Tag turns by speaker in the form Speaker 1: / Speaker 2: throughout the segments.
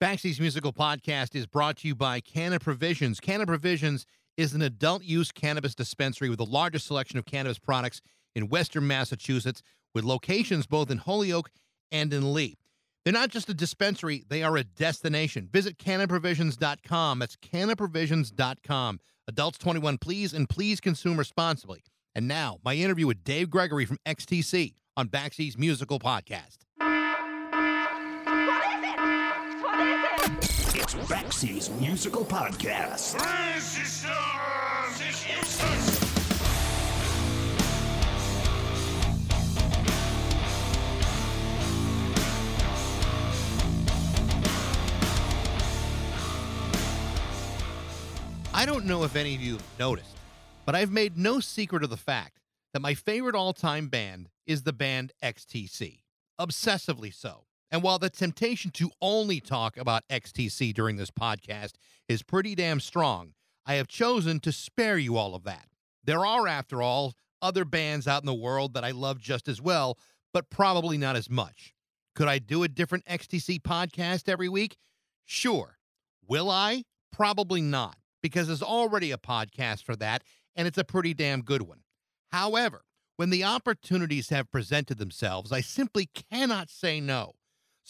Speaker 1: Baxi's musical podcast is brought to you by Canna Provisions. Canna Provisions is an adult use cannabis dispensary with the largest selection of cannabis products in Western Massachusetts, with locations both in Holyoke and in Lee. They're not just a dispensary, they are a destination. Visit cannaprovisions.com. That's cannaprovisions.com. Adults 21, please, and please consume responsibly. And now, my interview with Dave Gregory from XTC on Baxi's musical podcast.
Speaker 2: It's Baxi's musical podcast.
Speaker 1: I don't know if any of you have noticed, but I've made no secret of the fact that my favorite all time band is the band XTC, obsessively so. And while the temptation to only talk about XTC during this podcast is pretty damn strong, I have chosen to spare you all of that. There are, after all, other bands out in the world that I love just as well, but probably not as much. Could I do a different XTC podcast every week? Sure. Will I? Probably not, because there's already a podcast for that, and it's a pretty damn good one. However, when the opportunities have presented themselves, I simply cannot say no.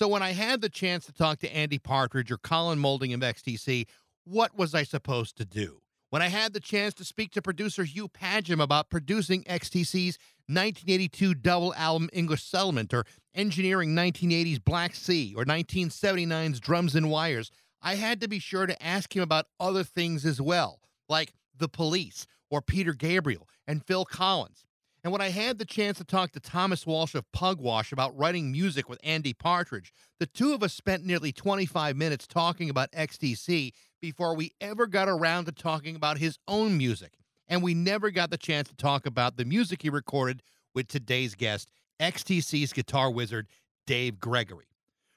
Speaker 1: So when I had the chance to talk to Andy Partridge or Colin Moulding of XTC, what was I supposed to do? When I had the chance to speak to producer Hugh Padgham about producing XTC's 1982 double album English Settlement or engineering 1980's Black Sea or 1979's Drums and Wires, I had to be sure to ask him about other things as well, like The Police or Peter Gabriel and Phil Collins. And when I had the chance to talk to Thomas Walsh of Pugwash about writing music with Andy Partridge, the two of us spent nearly 25 minutes talking about XTC before we ever got around to talking about his own music. And we never got the chance to talk about the music he recorded with today's guest, XTC's guitar wizard, Dave Gregory.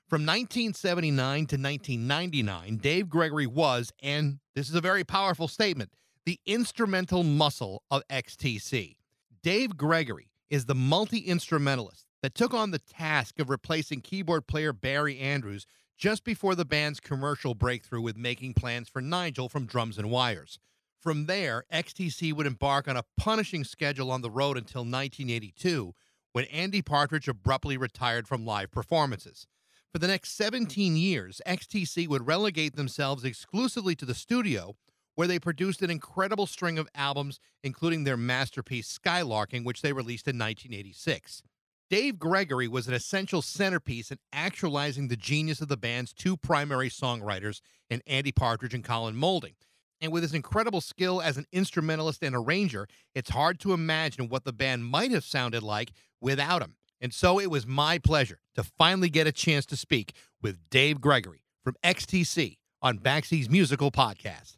Speaker 1: From 1979 to 1999, Dave Gregory was, and this is a very powerful statement, the instrumental muscle of XTC. Dave Gregory is the multi instrumentalist that took on the task of replacing keyboard player Barry Andrews just before the band's commercial breakthrough with making plans for Nigel from Drums and Wires. From there, XTC would embark on a punishing schedule on the road until 1982, when Andy Partridge abruptly retired from live performances. For the next 17 years, XTC would relegate themselves exclusively to the studio where they produced an incredible string of albums, including their masterpiece Skylarking, which they released in 1986. Dave Gregory was an essential centerpiece in actualizing the genius of the band's two primary songwriters in Andy Partridge and Colin Moulding. And with his incredible skill as an instrumentalist and arranger, it's hard to imagine what the band might have sounded like without him. And so it was my pleasure to finally get a chance to speak with Dave Gregory from XTC on Baxi's musical podcast.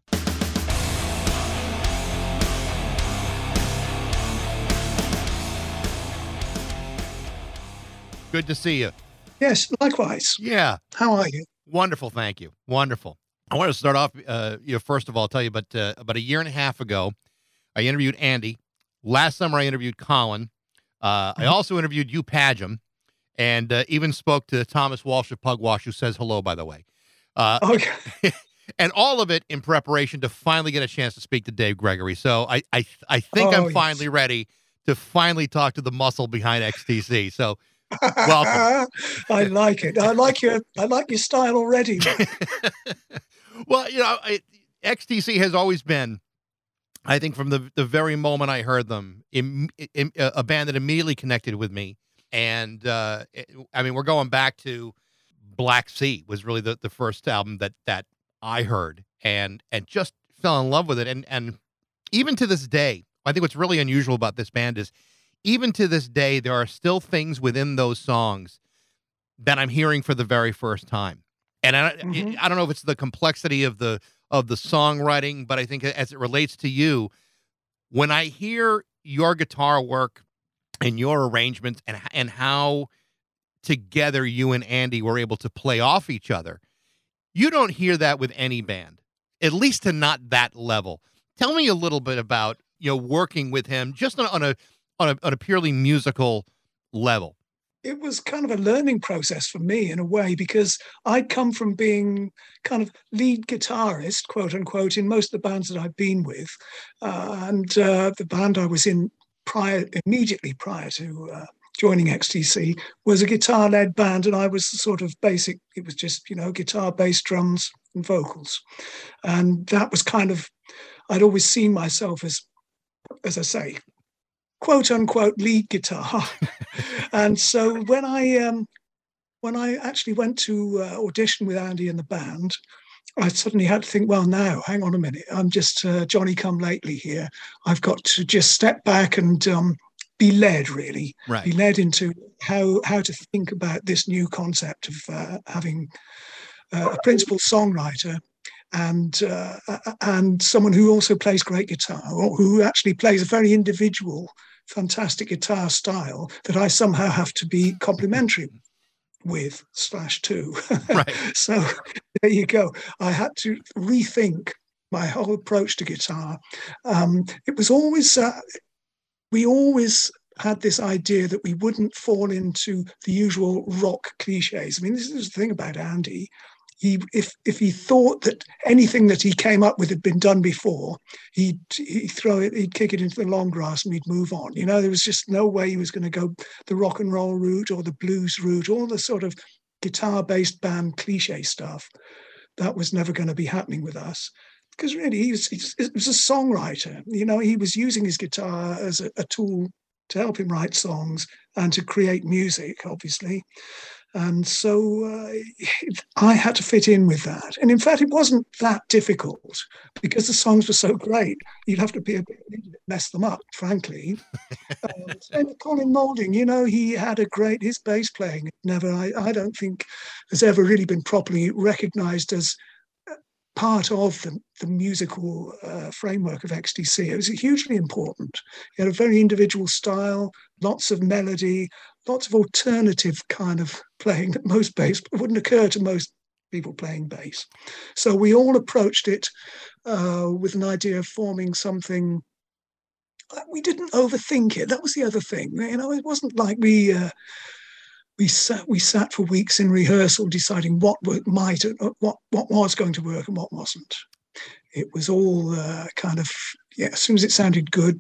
Speaker 1: Good to see you.
Speaker 3: Yes, likewise.
Speaker 1: Yeah.
Speaker 3: How are you?
Speaker 1: Wonderful. Thank you. Wonderful. I want to start off, uh, Hugh know, first of all, tell you, but uh, about a year and a half ago, I interviewed Andy. Last summer, I interviewed Colin. Uh, I also interviewed you, Padgham, and uh, even spoke to Thomas Walsh of Pugwash, who says hello, by the way. Uh,
Speaker 3: Okay.
Speaker 1: and all of it in preparation to finally get a chance to speak to Dave Gregory. So I, I, I think
Speaker 3: Oh,
Speaker 1: I'm
Speaker 3: yes.
Speaker 1: finally ready to finally talk to the muscle behind XTC. So Welcome.
Speaker 3: I like it. I like your I like your style already.
Speaker 1: well, you know, it, XTC has always been, I think, from the the very moment I heard them, im, im, a band that immediately connected with me. And uh, it- I mean, we're going back to Black Sea was really the, the first album that that I heard, and and just fell in love with it. And and even to this day, I think what's really unusual about this band is, even to this day, there are still things within those songs that I'm hearing for the very first time. And I,
Speaker 3: Mhm.
Speaker 1: I don't know if it's the complexity of the of the songwriting, but I think as it relates to you, when I hear your guitar work and your arrangements and and how together you and Andy were able to play off each other, you don't hear that with any band, at least to not that level. Tell me a little bit about you know working with him just on, on a on a on a purely musical level.
Speaker 3: it was kind of a learning process for me in a way because I'd come from being kind of lead guitarist, quote unquote, in most of the bands that I've been with, uh, and uh, the band I was in prior, immediately prior to uh, joining XTC, was a guitar-led band, and I was sort of basic. It was just you know guitar, bass, drums, and vocals, and that was kind of. I'd always seen myself as, as I say, quote unquote lead guitar. and so when I um, when I actually went to uh, audition with Andy and the band, I suddenly had to think, well, now, hang on a minute. I'm just uh, Johnny come lately here. I've got to just step back and um, be led, really,
Speaker 1: right.
Speaker 3: be led into how how to think about this new concept of uh, having uh, a principal songwriter and uh, and someone who also plays great guitar, or who actually plays a very individual fantastic guitar style that I somehow have to be complimentary with slash two.
Speaker 1: Right.
Speaker 3: so there you go. I had to rethink my whole approach to guitar. Um, it was always uh, we always had this idea that we wouldn't fall into the usual rock cliches. I mean, this is the thing about Andy he if if he thought that anything that he came up with had been done before, he'd he'd throw it, he'd kick it into the long grass and he'd move on. You know, there was just no way he was going to go the rock and roll route or the blues route, all the sort of guitar-based band cliche stuff. That was never going to be happening with us. Because really, he was, he was a songwriter. You know, he was using his guitar as a, a tool to help him write songs and to create music, obviously. And so uh, I had to fit in with that. And in fact, it wasn't that difficult because the songs were so great. You'd have to be a bit mess them up, frankly. um, and Colin Moulding, you know, he had a great his bass playing. Never, I, I don't think, has ever really been properly recognised as part of the, the musical uh, framework of XTC. It was hugely important. He had a very individual style, lots of melody, lots of alternative kind of playing that most bass wouldn't occur to most people playing bass. So we all approached it uh, with an idea of forming something. We didn't overthink it. That was the other thing. You know, it wasn't like we uh, we sat we sat for weeks in rehearsal deciding what work might uh, what what was going to work and what wasn't. It was all uh, kind of yeah. As soon as it sounded good,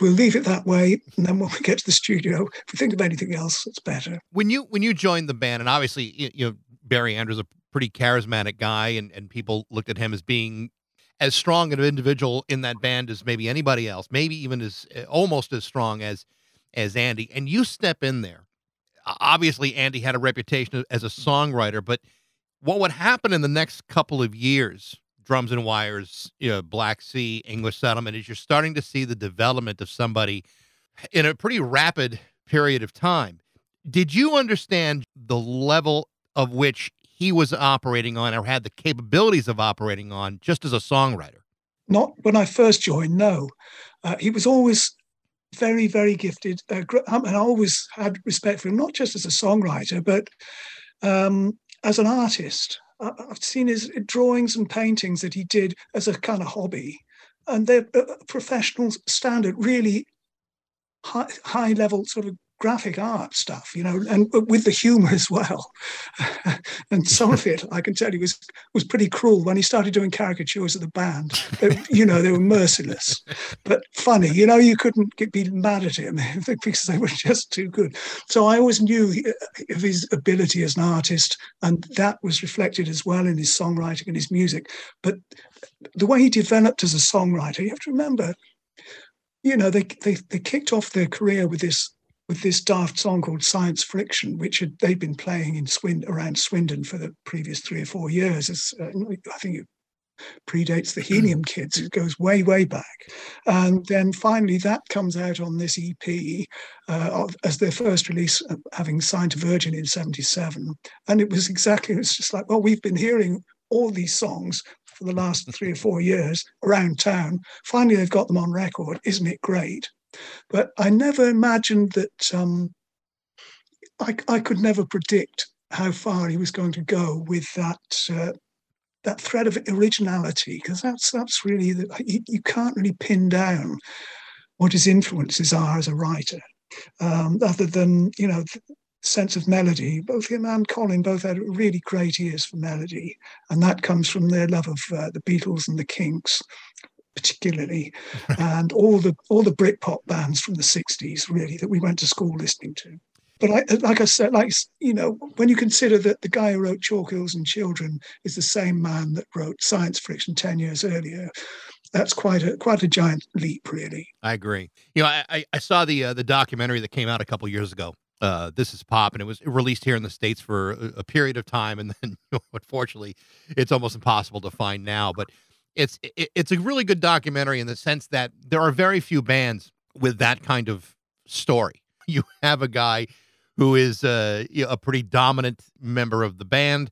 Speaker 3: we'll leave it that way, and then when we get to the studio, if we think of anything else, it's better.
Speaker 1: When you when you joined the band, and obviously you, know Barry Andrews a pretty charismatic guy, and and people looked at him as being as strong an individual in that band as maybe anybody else, maybe even as uh, almost as strong as as Andy. And you step in there. Obviously, Andy had a reputation as a songwriter, but what would happen in the next couple of years drums and wires, you know, Black Sea, English settlement, is you're starting to see the development of somebody in a pretty rapid period of time. Did you understand the level of which he was operating on or had the capabilities of operating on just as a songwriter?
Speaker 3: Not when I first joined, no. Uh, he was always very, very gifted. Uh, and I always had respect for him, not just as a songwriter, but um, as an artist. I've seen his drawings and paintings that he did as a kind of hobby, and they're uh, professional standard, really high, high level sort of graphic art stuff, you know, and with the humor as well. and some of it, I can tell you, was was pretty cruel when he started doing caricatures of the band. you know, they were merciless, but funny. You know, you couldn't get, be mad at him because they were just too good. So I always knew uh, of his ability as an artist, and that was reflected as well in his songwriting and his music. But the way he developed as a songwriter, you have to remember. You know, they, they they kicked off their career with this with this daft song called Science Friction, which had, they'd been playing in Swin, around Swindon for the previous three or four years. It's, uh, I think it predates the Helium Kids. It goes way, way back. And then finally, that comes out on this EP uh, as their first release, uh, having signed to Virgin in 77. And it was exactly, it was just like, well, we've been hearing all these songs for the last three or four years around town. Finally, they've got them on record. Isn't it great? But I never imagined that um, I, I could never predict how far he was going to go with that uh, that thread of originality because that's that's really the, you, you, can't really pin down what his influences are as a writer um, other than you know sense of melody. Both him and Colin both had really great ears for melody, and that comes from their love of uh, the Beatles and the Kinks, particularly, and all the all the Britpop bands from the '60s, really, that we went to school listening to. But I, like I said, like you know, when you consider that the guy who wrote Chalk Hills and Children is the same man that wrote Science Friction ten years earlier, that's quite a quite a giant leap, really.
Speaker 1: I agree. You know, I I saw the uh, the documentary that came out a couple years ago. Uh, this is pop, and it was released here in the states for a, a period of time, and then you know, unfortunately, it's almost impossible to find now. But it's it, it's a really good documentary in the sense that there are very few bands with that kind of story. You have a guy who is uh, a pretty dominant member of the band.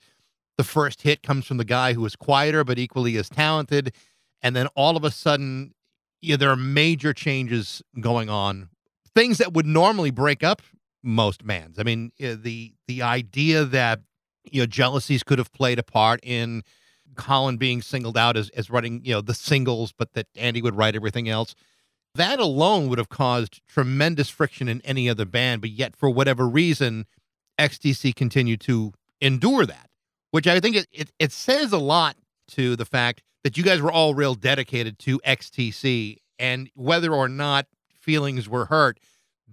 Speaker 1: The first hit comes from the guy who is quieter but equally as talented, and then all of a sudden, yeah, there are major changes going on. Things that would normally break up most bands. I mean, the the idea that you know jealousies could have played a part in Colin being singled out as, as writing, you know, the singles, but that Andy would write everything else. That alone would have caused tremendous friction in any other band, but yet for whatever reason, XTC continued to endure that, which I think it, it, it says a lot to the fact that you guys were all real dedicated to XTC and whether or not feelings were hurt,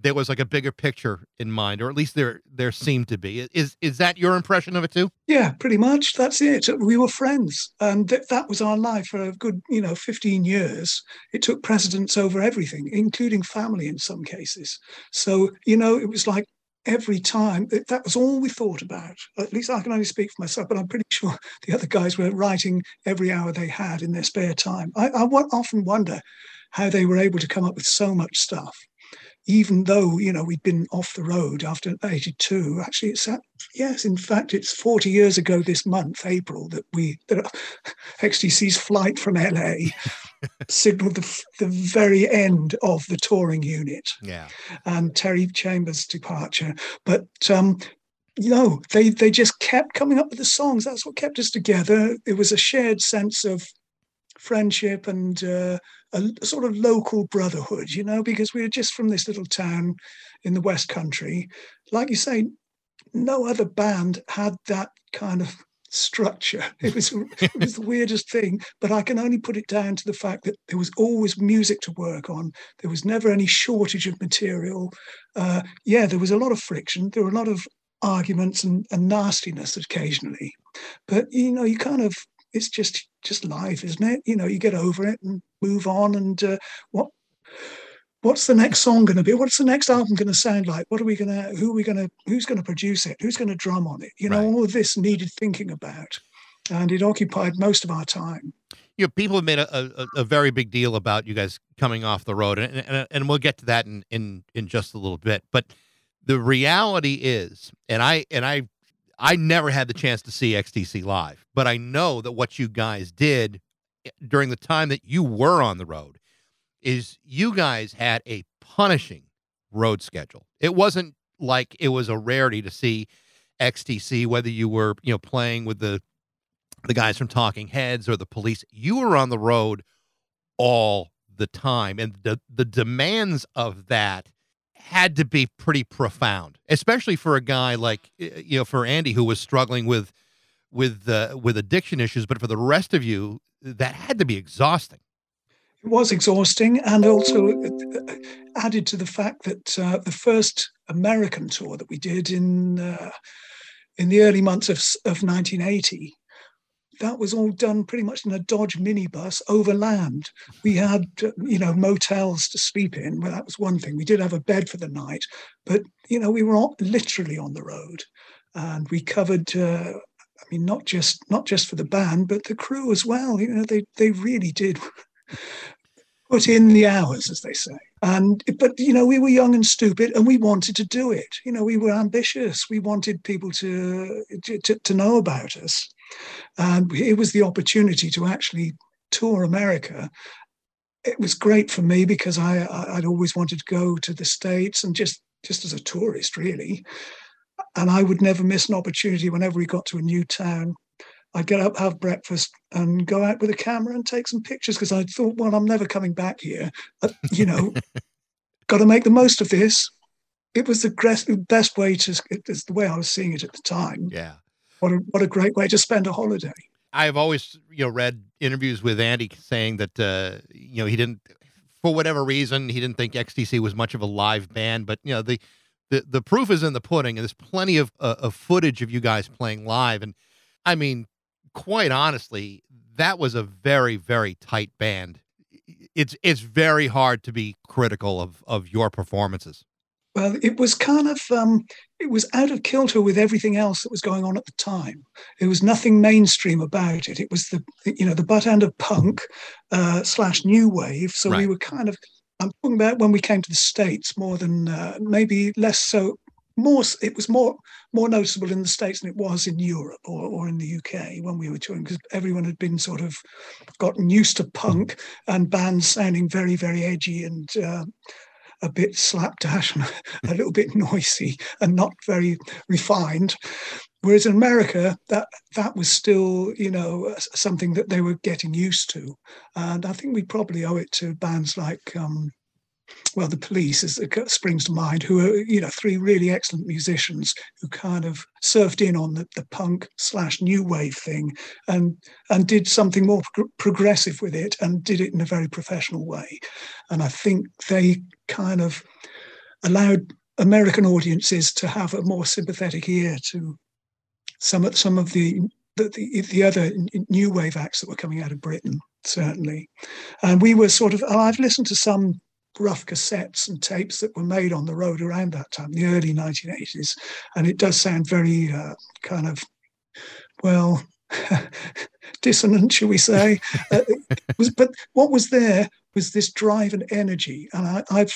Speaker 1: there was like a bigger picture in mind, or at least there there seemed to be. Is is that your impression of it too?
Speaker 3: Yeah, pretty much. That's it. We were friends, and th- that was our life for a good, you know, fifteen years. It took precedence over everything, including family in some cases. So you know, it was like every time that was all we thought about. At least I can only speak for myself, but I'm pretty sure the other guys were writing every hour they had in their spare time. I, I often wonder how they were able to come up with so much stuff even though you know we'd been off the road after 82 actually it's at, yes in fact it's 40 years ago this month april that we that xtc's flight from la signaled the, the very end of the touring unit
Speaker 1: yeah.
Speaker 3: and terry chambers departure. But um you know they they just kept coming up with the songs. That's what kept us together. It was a shared sense of friendship and uh, a, sort of local brotherhood, you know, because we were just from this little town in the West Country. Like you say, no other band had that kind of structure. It was it was the weirdest thing, but I can only put it down to the fact that there was always music to work on. There was never any shortage of material. Uh, yeah, there was a lot of friction. There were a lot of arguments and, and nastiness occasionally, but you know, you kind of it's just just life, isn't it? You know, you get over it and move on. And uh, what what's the next song going to be? What's the next album going to sound like? What are we going to? Who are we going to? Who's going to produce it? Who's going to drum on it? You know, right. all of this needed thinking about, and it occupied most of our time.
Speaker 1: You know, people have made a, a, a very big deal about you guys coming off the road, and, and and we'll get to that in in in just a little bit. But the reality is, and I and I I never had the chance to see XTC live, but I know that what you guys did eh, during the time that you were on the road is you guys had a punishing road schedule. It wasn't like it was a rarity to see XTC, whether you were, you know, playing with the the guys from Talking Heads or the police. You were on the road all the time. And the the demands of that had to be pretty profound, especially for a guy like you know for Andy who was struggling with with uh, with addiction issues, but for the rest of you, that had to be exhausting.
Speaker 3: It was exhausting, and also uh, added to the fact that uh, the first American tour that we did in uh, in the early months of of 1980 that was all done pretty much in a Dodge minibus overland. We had, you know, motels to sleep in. Well, that was one thing. We did have a bed for the night, but you know, we were literally on the road, and we covered. Uh, I mean, not just not just for the band, but the crew as well. You know, they they really did put in the hours, as they say. And but you know, we were young and stupid, and we wanted to do it. You know, we were ambitious. We wanted people to to, to know about us and it was the opportunity to actually tour America. It was great for me because I, I'd always wanted to go to the States and just, just as a tourist, really. And I would never miss an opportunity whenever we got to a new town. I'd get up, have breakfast, and go out with a camera and take some pictures because I thought, well, I'm never coming back here. Uh, you know, got to make the most of this. it was the best way to. It's the way I was seeing it at the time.
Speaker 1: Yeah.
Speaker 3: What a what a great way to spend a holiday.
Speaker 1: I've always, you know, read interviews with Andy saying that, uh, you know, he didn't, for whatever reason, he didn't think XTC was much of a live band. But you know, the the the proof is in the pudding, and there's plenty of uh, of footage of you guys playing live. And I mean, quite honestly, that was a very very tight band. It's it's very hard to be critical of of your performances.
Speaker 3: Well, it was kind of um, it was out of kilter with everything else that was going on at the time. There was nothing mainstream about it. It was the you know the butt end of punk uh, slash new wave. So
Speaker 1: Right.
Speaker 3: we were kind of I'm talking about when we came to the states more than uh, maybe less so. More it was more more noticeable in the states than it was in Europe or, or in the UK when we were touring because everyone had been sort of gotten used to punk and bands sounding very very edgy and. Uh, a bit slapdash and a little bit noisy and not very refined. Whereas in America, that that was still, you know, something that they were getting used to, and I think we probably owe it to bands like, um, well, the Police, as springs to mind, who are, you know, three really excellent musicians who kind of surfed in on the, the punk slash new wave thing, and and did something more pro- progressive with it, and did it in a very professional way, and I think they kind of allowed American audiences to have a more sympathetic ear to some of some of the the, the, the other new wave acts that were coming out of Britain, certainly. And we were sort of, and I've listened to some rough cassettes and tapes that were made on the road around that time, the early 1980s, and it does sound very uh, kind of, well, dissonant, shall we say? Uh, was, but what was there was this drive and energy, and I, I've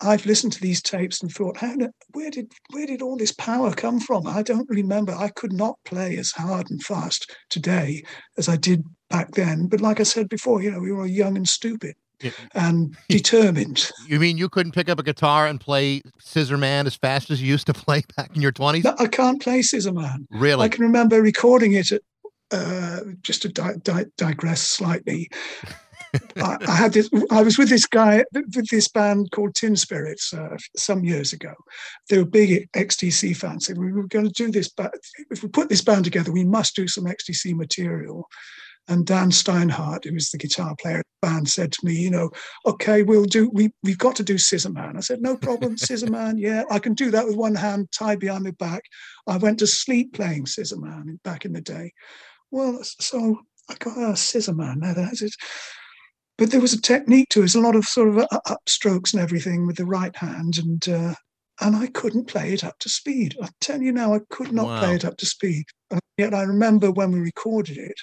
Speaker 3: I've listened to these tapes and thought, how where did where did all this power come from? I don't remember. I could not play as hard and fast today as I did back then. But like I said before, you know, we were young and stupid
Speaker 1: Yeah.
Speaker 3: and determined.
Speaker 1: You mean you couldn't pick up a guitar and play Scissor Man as fast as you used to play back in your 20s?
Speaker 3: No, I can't play Scissor Man.
Speaker 1: Really?
Speaker 3: I can remember recording it at, uh, just to di- di- digress slightly. I, I had this. I was with this guy with this band called Tin Spirits uh, some years ago. They were big XTC fans. We were going to do this, but if we put this band together, we must do some XTC material. And Dan Steinhardt, who was the guitar player of the band, said to me, "You know, okay, we'll do. We we've got to do Scissor Man." I said, "No problem, Scissor Man. Yeah, I can do that with one hand tied behind my back." I went to sleep playing Scissor Man back in the day. Well, so I got a Scissor Man. Now that's it. But there was a technique to it. There's a lot of sort of uh, upstrokes and everything with the right hand, and uh, and I couldn't play it up to speed. I tell you now, I could not
Speaker 1: Wow.
Speaker 3: play it up to speed. And yet I remember when we recorded it,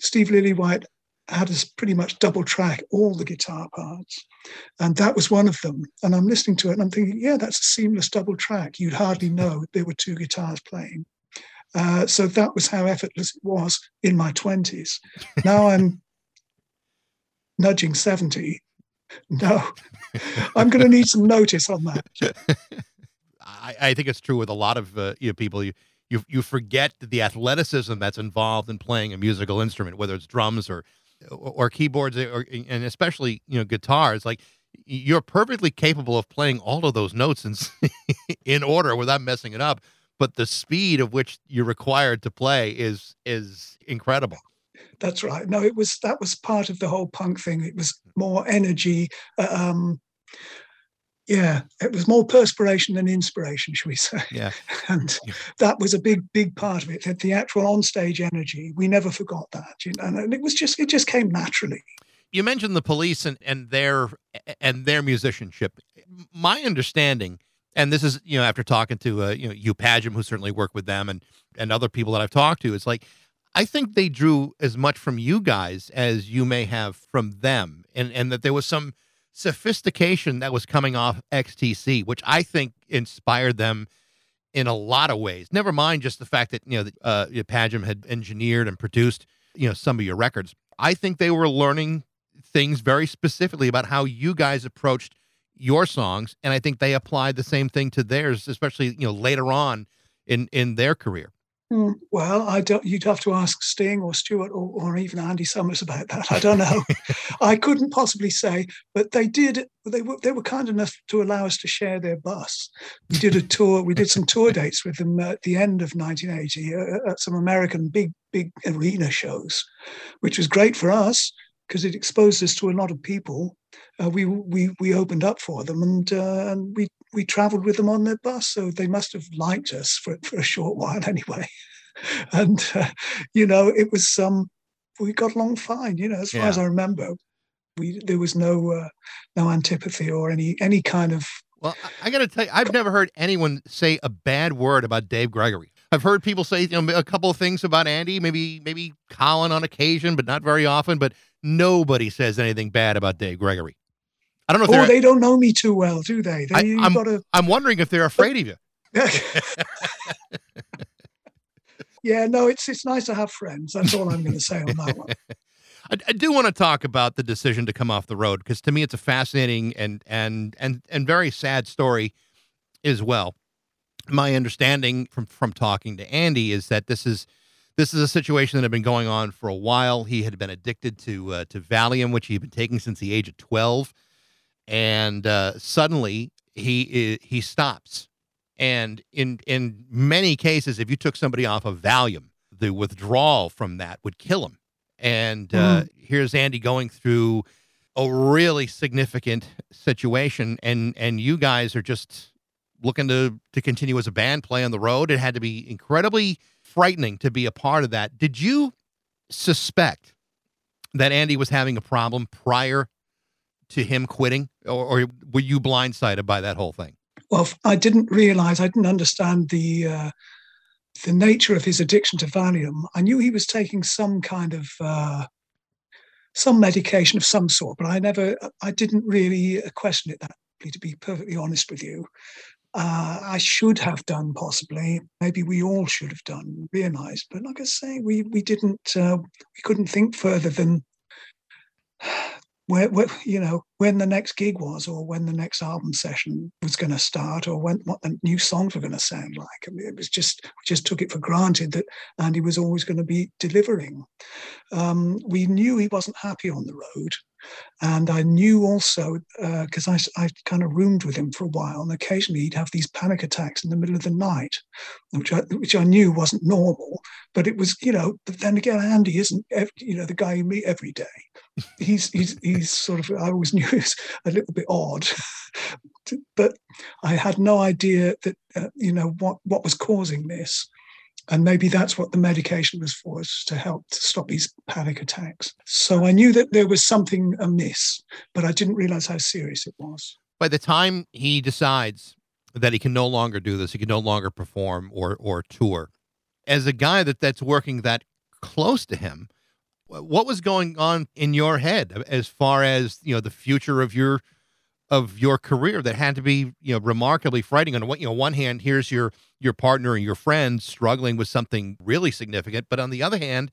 Speaker 3: Steve Lillywhite had us pretty much double track all the guitar parts, and that was one of them. And I'm listening to it, and I'm thinking, yeah, that's a seamless double track. You'd hardly know there were two guitars playing. Uh, so that was how effortless it was in my 20s. Now I'm nudging 70. No, I'm going to need some notice on that.
Speaker 1: I, I think it's true with a lot of uh, you know, people. You, you you forget the athleticism that's involved in playing a musical instrument, whether it's drums or or keyboards, or and especially you know guitars. Like you're perfectly capable of playing all of those notes in in order without messing it up. But the speed of which you're required to play is is incredible.
Speaker 3: That's right. No, it was that was part of the whole punk thing. It was more energy. uh, Um, yeah, it was more perspiration than inspiration, should we say?
Speaker 1: Yeah.
Speaker 3: And
Speaker 1: Yeah.
Speaker 3: that was a big, big part of it. The, the actual onstage energy. We never forgot that. You know, and it was just it just came naturally.
Speaker 1: you mentioned the police and, and their and their musicianship. My understanding, and this is you know after talking to uh, you know Hugh Padgham, who certainly worked with them, and and other people that I've talked to, it's like I think they drew as much from you guys as you may have from them, and and that there was some sophistication that was coming off XTC, which I think inspired them in a lot of ways. Never mind just the fact that you know uh, Padgham had engineered and produced you know some of your records. I think they were learning things very specifically about how you guys approached your songs, and I think they applied the same thing to theirs, especially you know later on in in their career.
Speaker 3: Mm, well, I don't. You'd have to ask Sting or Stewart or, or even Andy Summers about that. I don't know. I couldn't possibly say, but they did. They were they were kind enough to allow us to share their bus. We did a tour. We did some tour dates with them at the end of 1980 uh, at some American big big arena shows, which was great for us because it exposed us to a lot of people. Uh, we we we opened up for them, and uh, and we we travelled with them on their bus, so they must have liked us for for a short while anyway. and uh, you know, it was um, we got along fine. You know, as far
Speaker 1: Yeah.
Speaker 3: as I remember, we there was no uh, no antipathy or any any kind of
Speaker 1: Well, I, I got to tell you, I've never heard anyone say a bad word about Dave Gregory. I've heard people say you know, a couple of things about Andy, maybe maybe Colin on occasion, but not very often. But nobody says anything bad about Dave Gregory. I don't know if
Speaker 3: Oh,
Speaker 1: they're.
Speaker 3: don't know me too well, do they?
Speaker 1: I-
Speaker 3: They, you
Speaker 1: I'm-
Speaker 3: got to.
Speaker 1: I'm wondering if they're afraid of you.
Speaker 3: yeah, no, it's it's nice to have friends. That's all I'm going to say on that one.
Speaker 1: I, I do want to talk about the decision to come off the road because to me it's a fascinating and and and and very sad story as well. My understanding from from talking to Andy is that this is this is a situation that had been going on for a while. He had been addicted to uh, to Valium, which he had been taking since the age of twelve, and uh, suddenly he he stops. And in in many cases, if you took somebody off of Valium, the withdrawal from that would kill him. And uh, here's Andy going through a really significant situation, and and you guys are just looking to to continue as a band, play on the road. It had to be incredibly frightening to be a part of that. Did you suspect that Andy was having a problem prior to him quitting, or, or were you blindsided by that whole thing?
Speaker 3: Well, I didn't realize, I didn't understand the uh, the nature of his addiction to Valium. I knew he was taking some kind of uh, some medication of some sort, but I never, I didn't really uh, question it that to be perfectly honest with you. Uh, I should have done possibly. Maybe we all should have done, realized. But like I say, we we didn't. Uh, we couldn't think further than where, where you know when the next gig was or when the next album session was going to start or when what the new songs were going to sound like I mean, it was just we just took it for granted that andy was always going to be delivering um, we knew he wasn't happy on the road and i knew also because I kind of roomed with him for a while and occasionally he'd have these panic attacks in the middle of the night which I, which I knew wasn't normal but it was you know but then again andy isn't ev- you know the guy you meet every day. He's he's he's sort of I always knew he was a little bit odd, but I had no idea that uh, you know what what was causing this, and maybe that's what the medication was for, is to help to stop these panic attacks. So I knew that there was something amiss, but I didn't realize how serious it was.
Speaker 1: By the time he decides that he can no longer do this, he can no longer perform or or tour, as a guy that that's working that close to him, what was going on in your head as far as you know the future of your of your career that had to be you know remarkably frightening on one you know one hand here's your your partner and your friend struggling with something really significant but on the other hand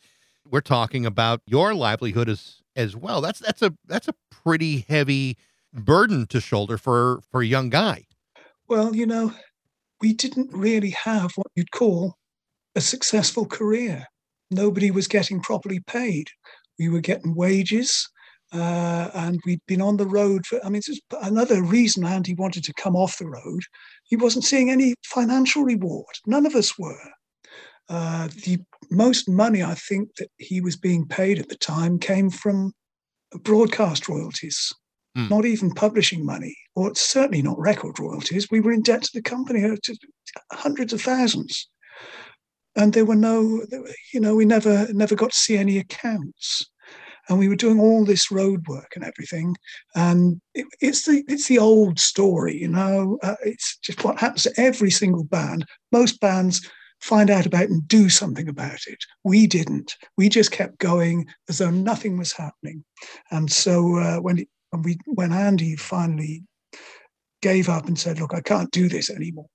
Speaker 1: we're talking about your livelihood as as well that's that's a that's a pretty heavy burden to shoulder for for a young guy
Speaker 3: Well, you know, we didn't really have what you'd call a successful career. Nobody was getting properly paid. We were getting wages, uh, and we'd been on the road for. I mean, this is another reason Andy wanted to come off the road. He wasn't seeing any financial reward. None of us were. Uh, the most money I think that he was being paid at the time came from broadcast royalties,
Speaker 1: Hmm.
Speaker 3: not even publishing money, or certainly not record royalties. We were in debt to the company uh, to hundreds of thousands, and there were no, you know, we never never got to see any accounts. And we were doing all this road work and everything, and it, it's the it's the old story, you know. Uh, it's just what happens to every single band. Most bands find out about and do something about it. We didn't. We just kept going as though nothing was happening. And so uh, when it, when we when Andy finally gave up and said, "Look, I can't do this anymore,"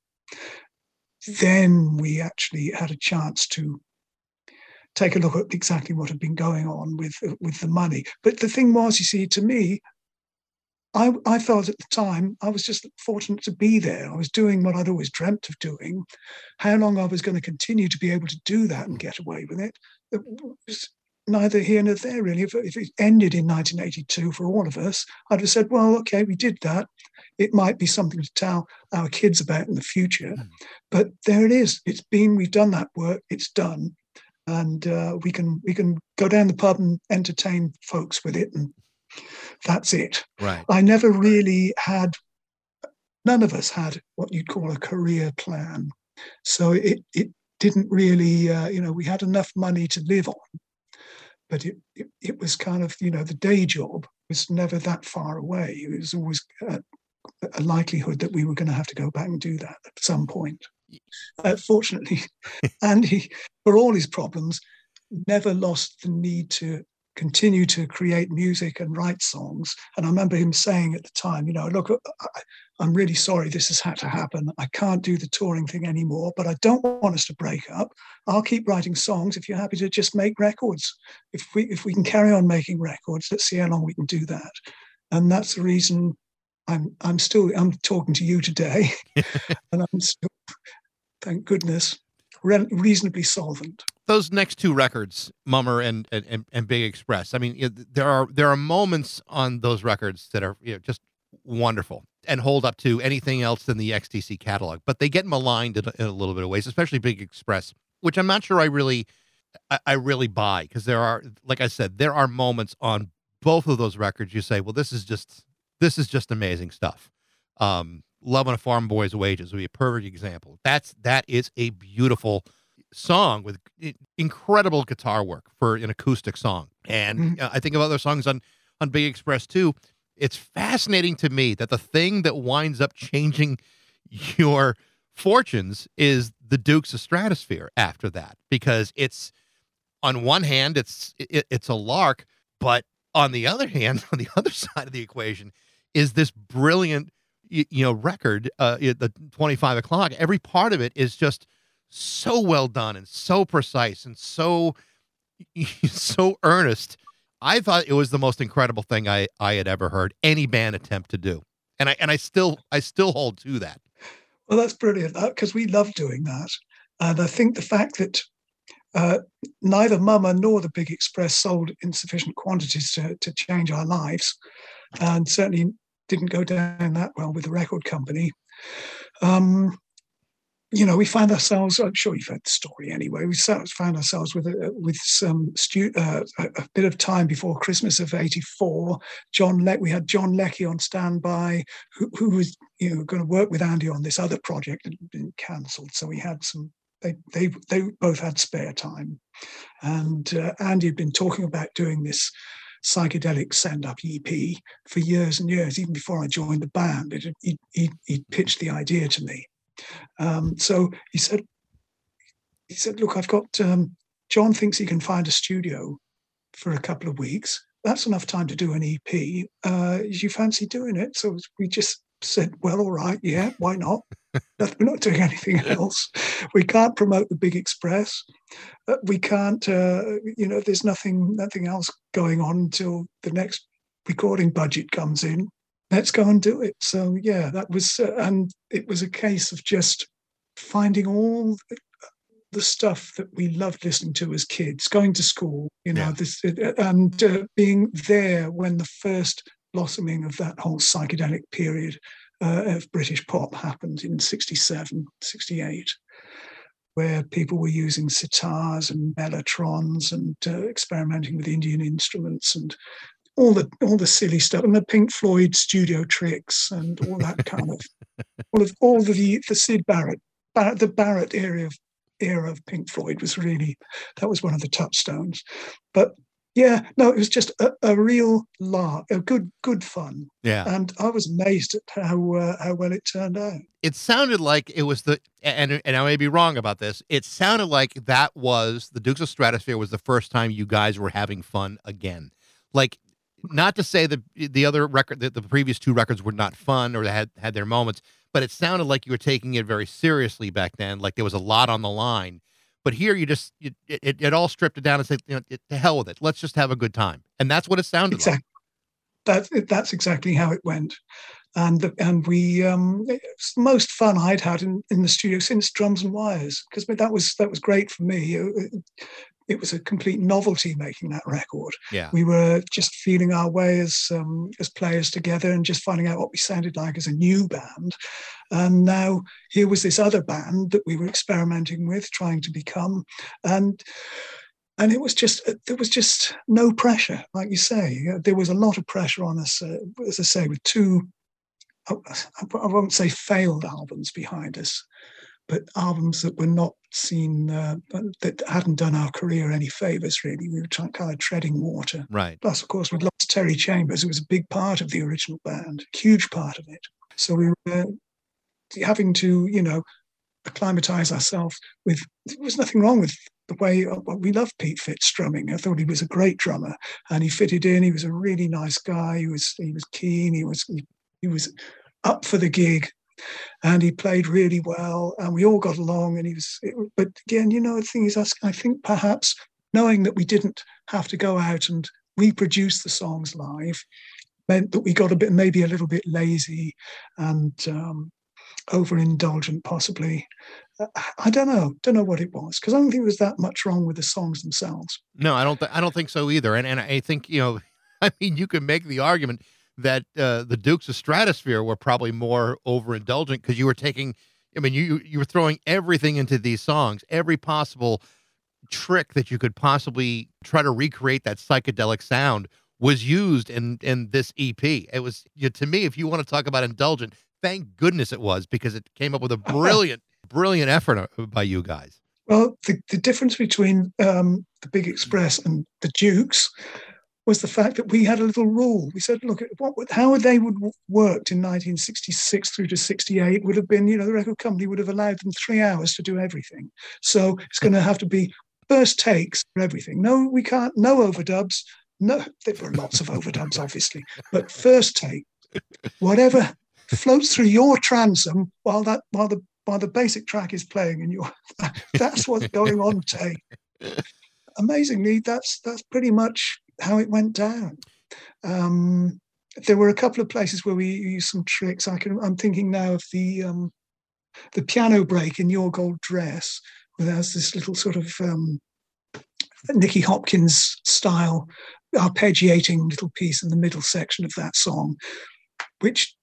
Speaker 3: then we actually had a chance to take a look at exactly what had been going on with with the money. But the thing was, you see, to me, I, I felt at the time I was just fortunate to be there. I was doing what I'd always dreamt of doing. How long I was going to continue to be able to do that and get away with it, it was neither here nor there, really. If, if, it ended in 1982 for all of us, I'd have said, well, okay, we did that. It might be something to tell our kids about in the future. Mm. But there it is. It's been, we've done that work, it's done. And uh, we can we can go down the pub and entertain folks with it and that's it.
Speaker 1: Right.
Speaker 3: I never really had, none of us had what you'd call a career plan. So it, it didn't really, uh, you know, we had enough money to live on, but it, it, it, was kind of, you know, the day job was never that far away. It was always a, a likelihood that we were going to have to go back and do that at some point. Uh, fortunately, Andy, for all his problems, never lost the need to continue to create music and write songs. And I remember him saying at the time, you know, look, I, am really sorry this has had to happen. I can't do the touring thing anymore, but I don't want us to break up. I'll keep writing songs if you're happy to just make records. If we if we can carry on making records, let's see how long we can do that. And that's the reason I'm I'm still I'm talking to you today, and I'm still, thank goodness, re- reasonably solvent
Speaker 1: those next two records, Mummer and and, and Big Express. I mean, there are there are moments on those records that are you know, just wonderful and hold up to anything else in the XTC catalog. But they get maligned in a, in a little bit of ways, especially Big Express, which I'm not sure I really I, I really buy because there are, like I said, there are moments on both of those records you say, well, this is just this is just amazing stuff. Um, Love on a Farm Boy's Wages would be a perfect example. That's that is a beautiful song with incredible guitar work for an acoustic song. And mm-hmm. I think of other songs on on Big Express too. It's fascinating to me that the thing that winds up changing your fortunes is the Dukes of Stratosphear after that because it's on one hand it's it, it's a lark, but on the other hand, on the other side of the equation is this brilliant you, know record uh the 25 o'clock every part of it is just so well done and so precise and so so earnest. I thought it was the most incredible thing I I had ever heard any band attempt to do, and I and I still I still hold to that.
Speaker 3: Well, that's brilliant because uh, we love doing that, and I think the fact that uh, neither Mummer nor the Big Express sold in sufficient quantities to to change our lives, and certainly didn't go down that well with the record company. Um, you know, we found ourselves, I'm sure you've heard the story anyway, we found ourselves with a, with some stu- uh, a bit of time before Christmas of 84. John Le- we had John Leckie on standby, who, who was, you know, going to work with Andy on this other project that had been cancelled. So we had some, they, they, they both had spare time. And uh, Andy had been talking about doing this psychedelic send up EP for years and years, even before I joined the band. It, he, he, he pitched the idea to me. Um, so he said, he said, look, I've got um, John thinks he can find a studio for a couple of weeks. That's enough time to do an EP. Uh, you fancy doing it? So we just said, well, all right, yeah, why not? We're not doing anything else. We can't promote the Big Express. Uh, we can't, uh, you know, there's nothing, nothing else going on until the next recording budget comes in let's go and do it. So yeah, that was, uh, and it was a case of just finding all the stuff that we loved listening to as kids, going to school, you know, yeah. this, uh, and uh, being there when the first blossoming of that whole psychedelic period uh, of British pop happened in 67, 68 where people were using sitars and mellotrons and uh, experimenting with Indian instruments and all the all the silly stuff and the Pink Floyd studio tricks and all that kind of all of all of the the Syd Barrett, Barrett the Barrett era of era of Pink Floyd was really that was one of the touchstones. But yeah, no, it was just a, a real lark, a good good fun.
Speaker 1: Yeah,
Speaker 3: and I was amazed at how uh, how well it turned out.
Speaker 1: It sounded like it was the and and I may be wrong about this. It sounded like that was the Dukes of Stratosphear was the first time you guys were having fun again. Like not to say that the other record, that the previous two records were not fun or they had had their moments, but it sounded like you were taking it very seriously back then. Like there was a lot on the line. But here, you just it, it, it all stripped it down and said, you know, to hell with it. Let's just have a good time, and that's what it sounded
Speaker 3: exactly.
Speaker 1: like.
Speaker 3: that that's exactly how it went and the, and we um, it's the most fun I'd had in, in the studio since Drums and Wires because that was that was great for me. It, was a complete novelty making that record.
Speaker 1: Yeah,
Speaker 3: we were just feeling our way as um, as players together and just finding out what we sounded like as a new band. And now here was this other band that we were experimenting with, trying to become, and and it was just there was just no pressure like you say there was a lot of pressure on us uh, as i say with two I won't say failed albums behind us, but albums that were not seen uh, that hadn't done our career any favors. Really, we were trying, kind of treading water.
Speaker 1: Right.
Speaker 3: Plus, of course, we'd lost Terry Chambers, who was a big part of the original band, huge part of it. So we were having to, you know, acclimatize ourselves with. There was nothing wrong with the way we loved Pete Phipps drumming. I thought he was a great drummer, and he fitted in. He was a really nice guy. He was he was keen. He was he, he was up for the gig and he played really well and we all got along and he was it, but again you know the thing is i think perhaps knowing that we didn't have to go out and reproduce the songs live meant that we got a bit maybe a little bit lazy and um, overindulgent possibly. Uh, i don't know don't know what it was because i don't think there was that much wrong with the songs themselves.
Speaker 1: No i don't th- i don't think so either and and i think you know i mean you can make the argument that uh, the Dukes of Stratosphear were probably more overindulgent because you were taking, I mean, you you were throwing everything into these songs, every possible trick that you could possibly try to recreate that psychedelic sound was used in in this EP. It was you know, to me, if you want to talk about indulgent, thank goodness it was because it came up with a brilliant, brilliant effort uh, by you guys.
Speaker 3: Well, the, the difference between um, the Big Express and the Dukes was the fact that we had a little rule. We said, look, what, how they would worked in 1966 through to 68 would have been, you know, the record company would have allowed them three hours to do everything. So it's going to have to be first takes for everything. No, we can't, no overdubs. No, there were lots of overdubs, obviously, but first take, whatever floats through your transom while that while the while the basic track is playing and you that's what's going on take amazingly that's that's pretty much how it went down. Um, there were a couple of places where we used some tricks. I can. I'm thinking now of the um, the piano break in Your Gold Dress, where there's this little sort of um, Nicky Hopkins style arpeggiating little piece in the middle section of that song, which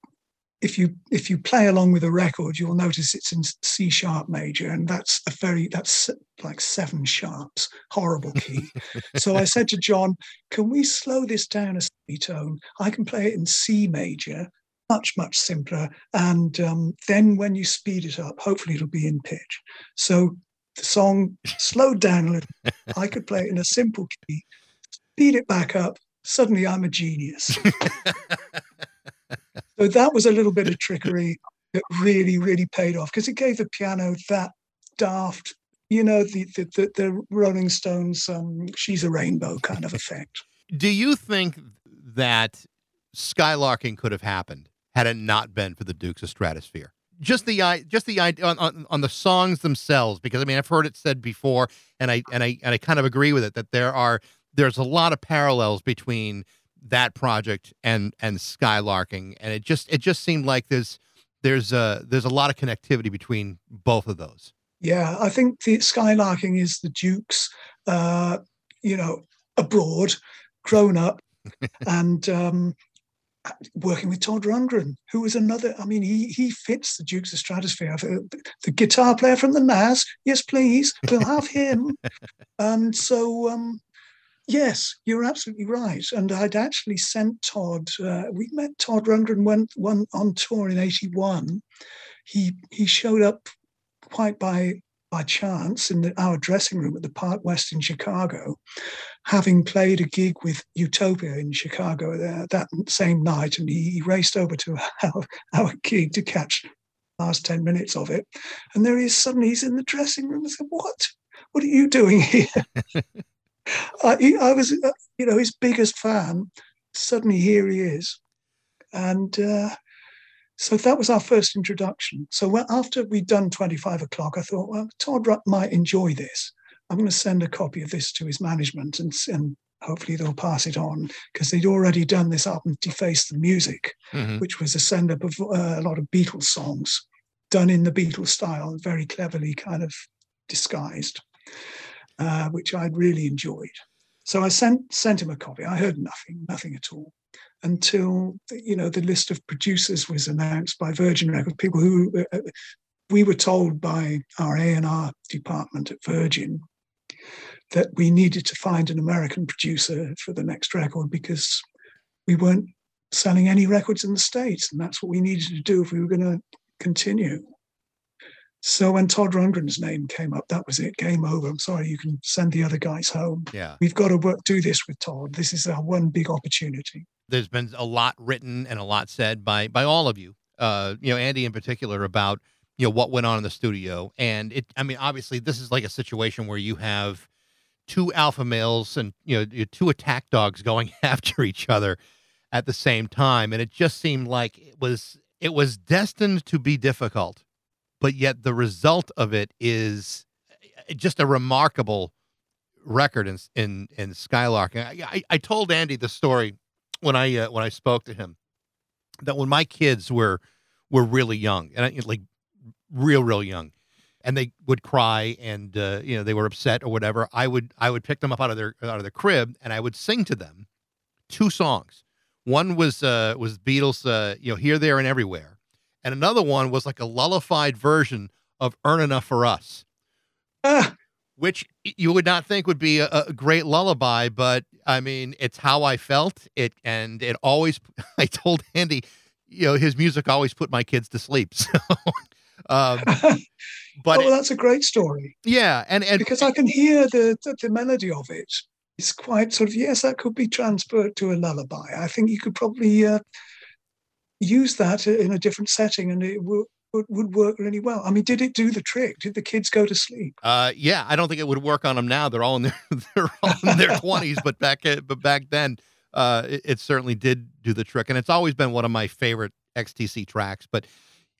Speaker 3: if you if you play along with a record, you'll notice it's in C sharp major, and that's a very that's like seven sharps, horrible key. so I said to John, "Can we slow this down a semitone? I can play it in C major, much much simpler, and um, then when you speed it up, hopefully it'll be in pitch." So the song slowed down a little. I could play it in a simple key, speed it back up. Suddenly, I'm a genius. So that was a little bit of trickery that really, really paid off because it gave the piano that daft, you know, the the, the, the Rolling Stones um, "She's a Rainbow" kind of effect.
Speaker 1: Do you think that skylarking could have happened had it not been for the Dukes of Stratosphear? Just the just the idea on, on, on the songs themselves, because I mean I've heard it said before, and I and I and I kind of agree with it that there are there's a lot of parallels between that project and and skylarking and it just it just seemed like there's there's a there's a lot of connectivity between both of those
Speaker 3: yeah i think the skylarking is the dukes uh you know abroad grown up and um working with Todd Rundgren, who was another. I mean, he he fits the Dukes of Stratosphear. The, the guitar player from the Nazz, yes, please, we'll have him. and so, um, Yes, you're absolutely right. And I'd actually sent Todd. Uh, we met Todd Rundgren went one on tour in '81. He he showed up quite by by chance in the, our dressing room at the Park West in Chicago, having played a gig with Utopia in Chicago uh, that same night, and he, he raced over to our, our gig to catch last 10 minutes of it. And there he is, suddenly he's in the dressing room. I said, What? What are you doing here? I, I was, uh, you know, his biggest fan. Suddenly, here he is, and uh, so that was our first introduction. So after we'd done twenty five o'clock, I thought, well, Todd might enjoy this. I'm going to send a copy of this to his management and, and hopefully they'll pass it on because they'd already done this album, Deface the Music,
Speaker 1: Mhm.
Speaker 3: which was a send up of uh, a lot of Beatles songs done in the Beatles style, very cleverly kind of disguised, uh, which I'd really enjoyed. So I sent sent him a copy. I heard nothing, nothing at all, until you know the list of producers was announced by Virgin Records. People who uh, we were told by our A and R department at Virgin that we needed to find an American producer for the next record because we weren't selling any records in the States. And that's what we needed to do if we were going to continue. So when Todd Rundgren's name came up, that was it. Game over. I'm sorry, you can send the other guys home.
Speaker 1: Yeah.
Speaker 3: We've got to work, do this with Todd. This is our one big opportunity.
Speaker 1: There's been a lot written and a lot said by by all of you. Uh, you know, Andy in particular about you know what went on in the studio, and it. I mean, obviously, this is like a situation where you have two alpha males and you know two attack dogs going after each other at the same time, and it just seemed like it was it was destined to be difficult, but yet the result of it is uh, just a remarkable record in in in Skylark. I, I, I told Andy the story when I uh, when I spoke to him that when my kids were were really young and I, like real real young and they would cry and uh, you know they were upset or whatever I would I would pick them up out of their out of the crib and I would sing to them two songs one was uh was Beatles uh you know here there and everywhere and another one was like a lullified version of earn enough for us
Speaker 3: Ah,
Speaker 1: which you would not think would be a, a great lullaby, but I mean, it's how I felt. It and it always. I told Andy, you know, his music always put my kids to sleep. So, um, but
Speaker 3: oh, well, that's a great story
Speaker 1: yeah, and and
Speaker 3: because I can hear the, the the melody of it. It's quite sort of yes, that could be transferred to a lullaby. I think you could probably uh, use that in a different setting, and it would would, work really well. I mean, did it do the trick? Did the kids go to sleep?
Speaker 1: uh, yeah, I don't think it would work on them now. They're all in their they're all in their twenties, but back uh, but back then, uh, it, it certainly did do the trick, and it's always been one of my favorite XTC tracks. But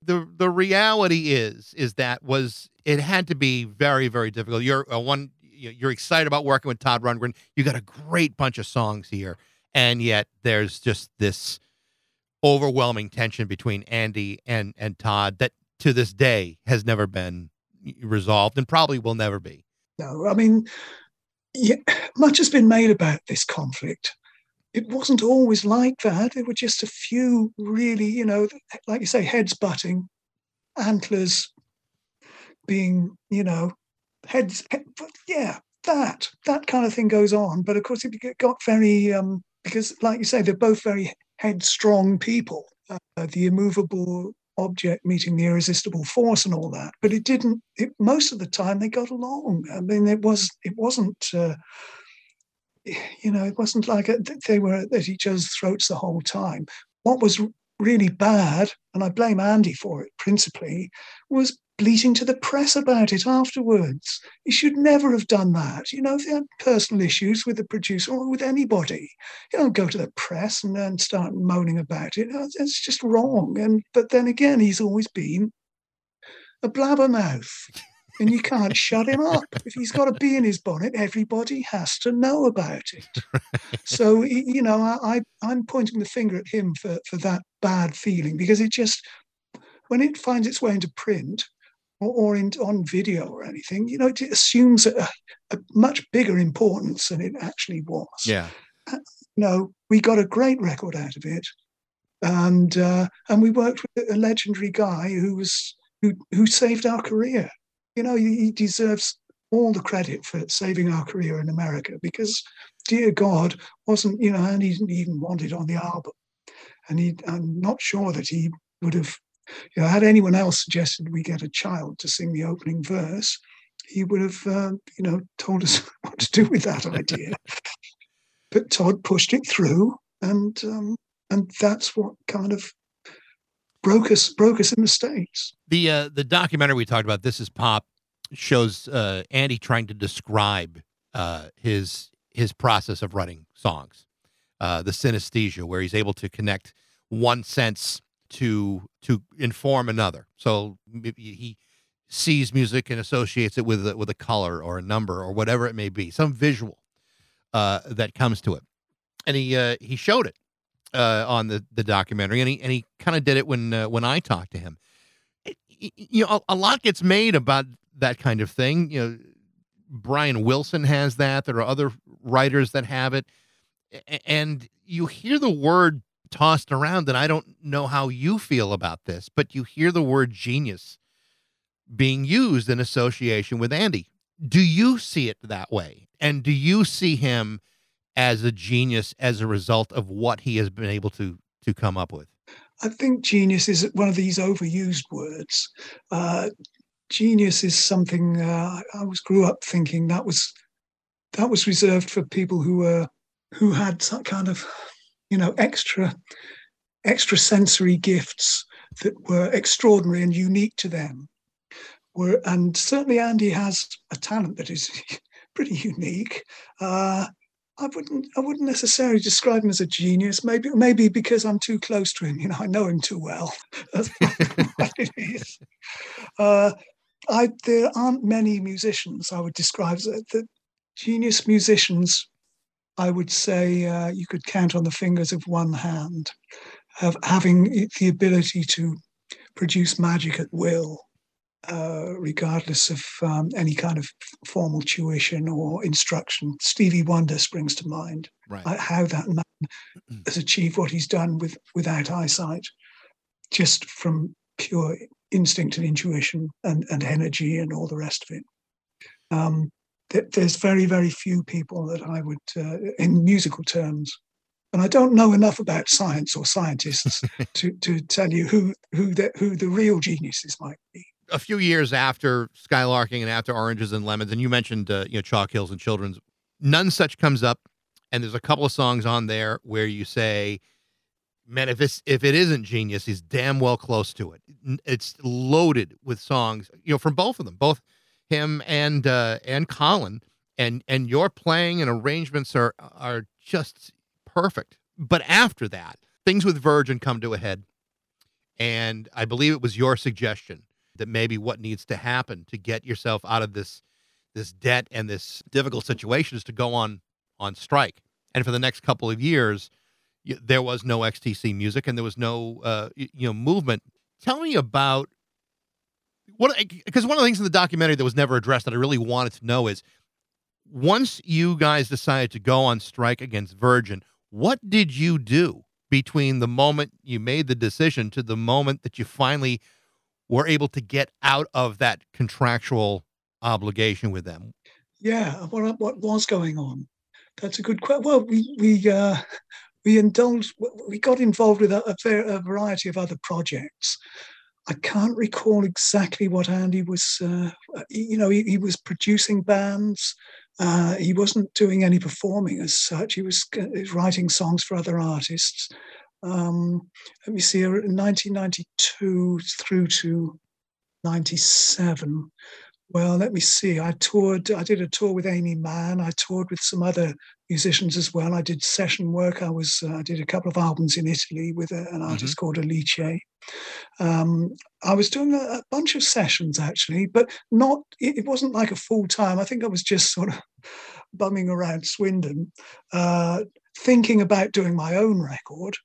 Speaker 1: the the reality is is that was it had to be very very difficult. You're uh, one you- you're excited about working with Todd Rundgren. You got a great bunch of songs here, and yet there's just this overwhelming tension between Andy and and Todd that to this day has never been resolved and probably will never be.
Speaker 3: No, I mean, yeah, much has been made about this conflict. It wasn't always like that. There were just a few really, you know, like you say, heads butting, antlers being, you know, heads. Head, yeah, that that kind of thing goes on. But of course, it got very um, because, like you say, they're both very headstrong people. Uh, the immovable object meeting the irresistible force and all that. But it didn't. It, most of the time, they got along. I mean, it was. It wasn't. Uh, you know, it wasn't like a, they were at each other's throats the whole time. What was really bad, and I blame Andy for it principally, was bleating to the press about it afterwards. He should never have done that. You know, if they had personal issues with the producer or with anybody, you don't go to the press and then start moaning about it. It's just wrong. And but then again, he's always been a blabbermouth. And you can't shut him up. If he's got a bee in his bonnet, everybody has to know about it. So you know, I, I I'm pointing the finger at him for for that bad feeling because it just when it finds its way into print or, or in, on video or anything, you know, it assumes a, a much bigger importance than it actually was.
Speaker 1: Yeah.
Speaker 3: You know, we got a great record out of it, and uh, and we worked with a legendary guy who was who who saved our career. You know, he, he deserves all the credit for saving our career in America because, dear God, wasn't you know, and he didn't even want it on the album, and he I'm not sure that he would have. You know, had anyone else suggested we get a child to sing the opening verse, he would have, uh, you know, told us what to do with that idea. but Todd pushed it through, and um, and that's what kind of broke us broke us in the states.
Speaker 1: The uh, the documentary we talked about, This Is Pop, shows uh, Andy trying to describe uh, his his process of writing songs, uh, the synesthesia, where he's able to connect one sense to to inform another. So he sees music and associates it with a, with a color or a number or whatever it may be, some visual. uh, that comes to it. And he uh, he showed it uh, on the the documentary, and he and he kind of did it when uh, when I talked to him. It, you know, a, a lot gets made about that kind of thing. You know, Brian Wilson has that. There are other writers that have it, and you hear the word tossed around, and I don't know how you feel about this, but you hear the word genius being used in association with Andy. Do you see it that way? And do you see him as a genius as a result of what he has been able to to come up with?
Speaker 3: I think genius is one of these overused words. Uh, genius is something uh, I was grew up thinking that was that was reserved for people who were who had some kind of you know extra extra sensory gifts that were extraordinary and unique to them were and certainly andy has a talent that is pretty unique uh, I wouldn't I wouldn't necessarily describe him as a genius. Maybe maybe because I'm too close to him. You know, I know him too well. That's what it is. Uh, I there aren't many musicians I would describe as the genius musicians. I would say uh, you could count on the fingers of one hand, of having the ability to produce magic at will uh, regardless of um, any kind of formal tuition or instruction. Stevie Wonder springs to mind. Right. Uh, how that man has achieved what he's done with without eyesight, just from pure instinct and intuition and, and energy and all the rest of it. Um, there's very, very few people that I would, uh, in musical terms, and I don't know enough about science or scientists to, to tell you who who the, who the real geniuses might be
Speaker 1: a few years after Skylarking and after Oranges and Lemons, and you mentioned uh, you know Chalk Hills and Children's, Nonsuch comes up, and there's a couple of songs on there where you say, "Man, if this if it isn't genius, he's damn well close to it." It's loaded with songs, you know, from both of them, both him and uh, and Colin, and and your playing and arrangements are are just perfect. But after that, things with Virgin come to a head, and I believe it was your suggestion that maybe what needs to happen to get yourself out of this this debt and this difficult situation is to go on on strike. And for the next couple of years, there was no XTC music and there was no uh, you know movement. Tell me about what because one of the things in the documentary that was never addressed that I really wanted to know is once you guys decided to go on strike against Virgin, what did you do between the moment you made the decision to the moment that you finally were able to get out of that contractual obligation with them?
Speaker 3: Yeah, what what was going on? That's a good question. Well, we we uh, we indulged. We got involved with a, a, variety of other projects. I can't recall exactly what Andy was. Uh, you know, he, he, was producing bands. Uh, he wasn't doing any performing as such. He was, uh, writing songs for other artists um, let me see, 1992 through to 97. Well, let me see. I toured, I did a tour with Aimee Mann. I toured with some other musicians as well. I did session work. I was, uh, I did a couple of albums in Italy with a, an artist mm-hmm. called Alice. Um, I was doing a, a, bunch of sessions actually, but not, it, it wasn't like a full time. I think I was just sort of bumming around Swindon, uh, thinking about doing my own record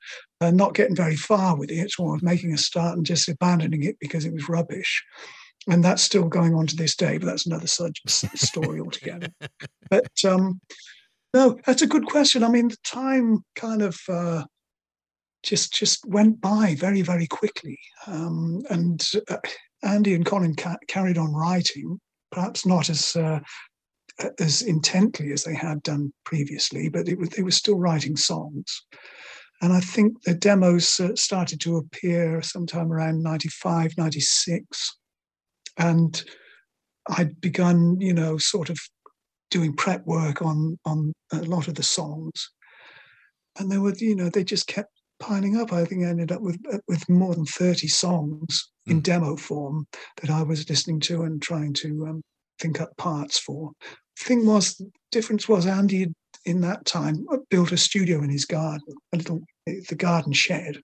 Speaker 3: and not getting very far with it, or making a start and just abandoning it because it was rubbish. And that's still going on to this day, but that's another story altogether. But um, no, that's a good question. I mean, the time kind of uh, just just went by very very quickly, um, and uh, Andy and Colin ca- carried on writing, perhaps not as uh, as intently as they had done previously, but was, they were still writing songs. And I think the demos uh, started to appear sometime around 95, 96. And I'd begun, you know, sort of doing prep work on, on a lot of the songs. And they were, you know, they just kept piling up. I think I ended up with uh, with more than 30 songs in mm. demo form that I was listening to and trying to um, think up parts for thing was, difference was Andy in that time uh, built a studio in his garden, a little the garden shed,